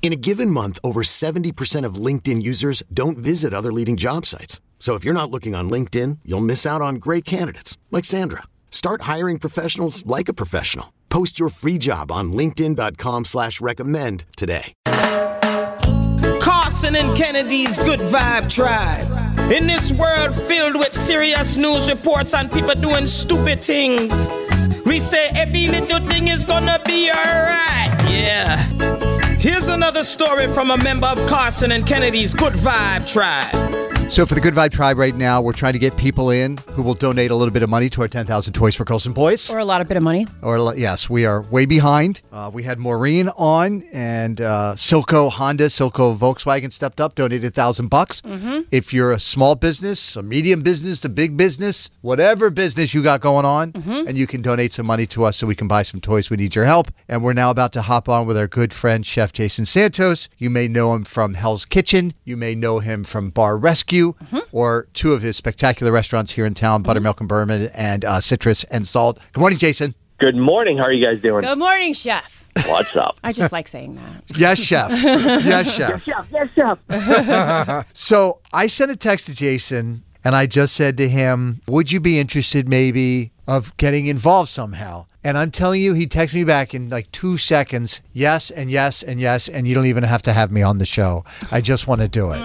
In a given month, over 70% of LinkedIn users don't visit other leading job sites. So if you're not looking on LinkedIn, you'll miss out on great candidates like Sandra. Start hiring professionals like a professional. Post your free job on LinkedIn.com slash recommend today. Karson and Kennedy's Good Vibe Tribe. In this world filled with serious news reports and people doing stupid things, we say every little thing is gonna be alright. Yeah. Here's another story from a member of Karson and Kennedy's Good Vibe Tribe. So for the Good Vibe Tribe right now, we're trying to get people in who will donate a little bit of money to our 10,000 Toys for Girls and Boys. Or a lot of bit of money. Or yes, we are way behind. Uh, we had Maureen on, and uh, Silko Honda, Silko Volkswagen stepped up, donated a thousand bucks. If you're a small business, a medium business, a big business, whatever business you got going on, and you can donate some money to us so we can buy some toys. We need your help. And we're now about to hop on with our good friend Chef Jason Santos. You may know him from Hell's Kitchen. You may know him from Bar Rescue, or two of his spectacular restaurants here in town, Buttermilk and Bourbon and uh, Citrus and Salt. Good morning, Jason. Good morning. How are you guys doing? Good morning, chef. What's up? I just like saying that. Yes, chef. Yes, chef. yes, chef. yes, chef. So I sent a text to Jason and I just said to him, Would you be interested maybe of getting involved somehow? And I'm telling you, he texted me back in like two seconds, yes, and yes, and yes, and you don't even have to have me on the show. I just want to do it.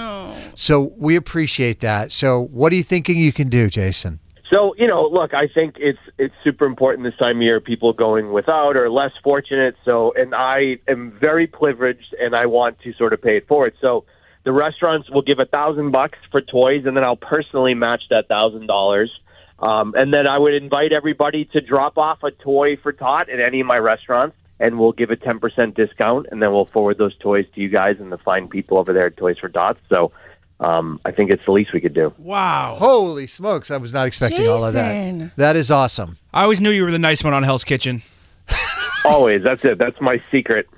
So we appreciate that. So what are you thinking you can do, Jason? So you know, look, I think it's it's super important this time of year. People going without or less fortunate. So, and I am very privileged, and I want to sort of pay it forward. So, the restaurants will give a thousand bucks for toys, and then I'll personally match that thousand dollars. Um, and then I would invite everybody to drop off a toy for Tot at any of my restaurants, and we'll give a ten percent discount, and then we'll forward those toys to you guys and the fine people over there at Toys for Tots. So. Um, I think it's the least we could do. Wow. Holy smokes, I was not expecting all of that. That is awesome. I always knew you were the nice one on Hell's Kitchen. Always. That's it. That's my secret.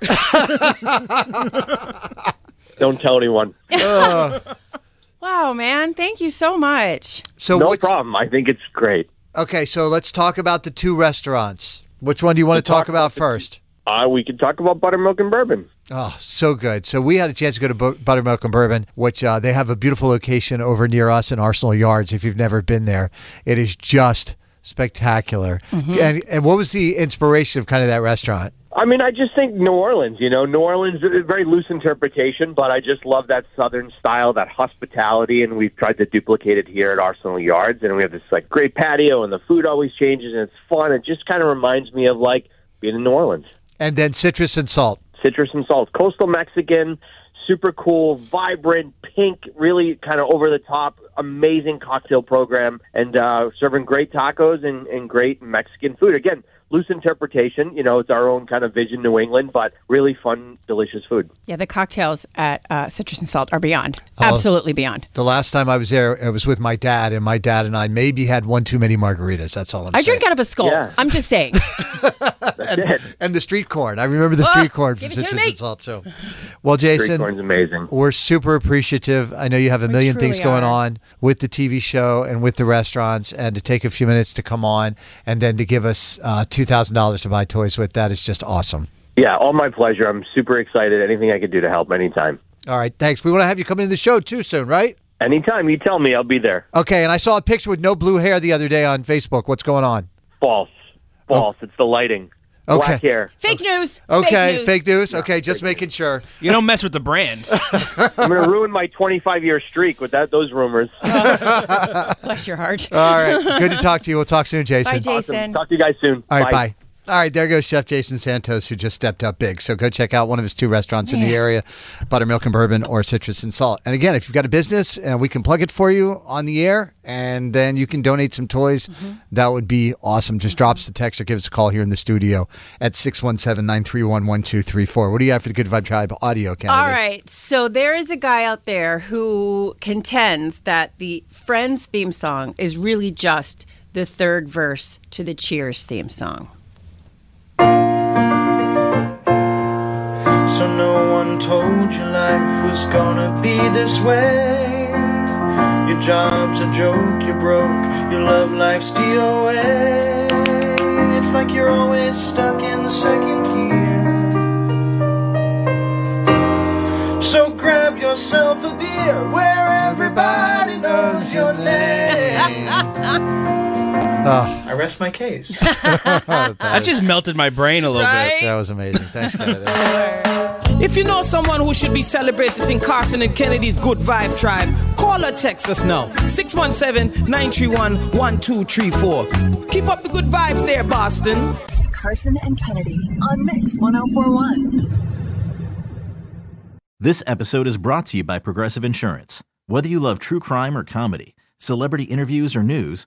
Don't tell anyone. Wow, man. Thank you so much. So no what's, problem. I think it's great. Okay, so let's talk about the two restaurants. Which one do you want to talk talk about about the- first? Uh, we can talk about buttermilk and bourbon. Oh, so good. So we had a chance to go to Bu- Buttermilk and Bourbon, which uh, they have a beautiful location over near us in Arsenal Yards. If you've never been there, it is just spectacular. And and what was the inspiration of kind of that restaurant? I mean, I just think New Orleans. You know, New Orleans is a very loose interpretation, but I just love that Southern style, that hospitality, and we've tried to duplicate it here at Arsenal Yards. And we have this like great patio, and the food always changes, and it's fun. It just kind of reminds me of like being in New Orleans. And then citrus and salt. citrus and salt, coastal Mexican, super cool, vibrant, pink, really kind of over the top, amazing cocktail program, and uh, serving great tacos and, and great Mexican food. Again, loose interpretation. You know, it's our own kind of vision, New England, but really fun, delicious food. Yeah, the cocktails at uh, Citrus and Salt are beyond. Absolutely beyond. The last time I was there, it was with my dad, and my dad and I maybe had one too many margaritas. That's all I'm I saying. I drink out of a skull. Yeah. I'm just saying. That's it. and the street corn. I remember the Oh, street corn from give it to citrus and salt too. Well, Jason, Street Jason, corn's amazing. We're super appreciative. I know you have a million things going are. on with the TV show and with the restaurants, and to take a few minutes to come on and then to give us uh, two thousand dollars to buy toys with. That is just awesome. Yeah, all my pleasure. I'm super excited. Anything I could do to help anytime. All right, thanks. We want to have you come into the show too soon, right? Anytime you tell me, I'll be there. Okay. And I saw a picture with no blue hair the other day on Facebook. What's going on? False. Oh. False. It's the lighting. Okay. Black hair. Fake news. Okay, Fake fake news. news. Okay, just making sure. You don't mess with the brand. I'm going to ruin my 25 year streak with that those rumors. Oh, bless your heart. All right, good to talk to you. We'll talk soon, Jason. Bye, Jason. Talk to you guys soon. All right, bye. All right, there goes Chef Jason Santos, who just stepped up big. So go check out one of his two restaurants in the area, Buttermilk and Bourbon or Citrus and Salt. And again, if you've got a business and we can plug it for you on the air and then you can donate some toys, mm-hmm. that would be awesome. Just drop us a text or give us a call here in the studio at 617 931 1234. What do you have for the Good Vibe Tribe audio, Kennedy? All right. So there is a guy out there who contends that the Friends theme song is really just the third verse to the Cheers theme song. So no one told you life was gonna be this way. Your job's a joke, you're broke, your love life's DOA. It's like you're always stuck in the second gear. So grab yourself a beer where everybody knows your name. Oh, I rest my case. That just melted my brain a little Right? that was amazing. Thanks, Kennedy. If you know someone who should be celebrated in Karson and Kennedy's Good Vibe Tribe, call or text us now. 617-931-1234. Keep up the good vibes there, Boston. Karson and Kennedy on Mix 1041. This episode is brought to you by Progressive Insurance. Whether you love true crime or comedy, celebrity interviews or news,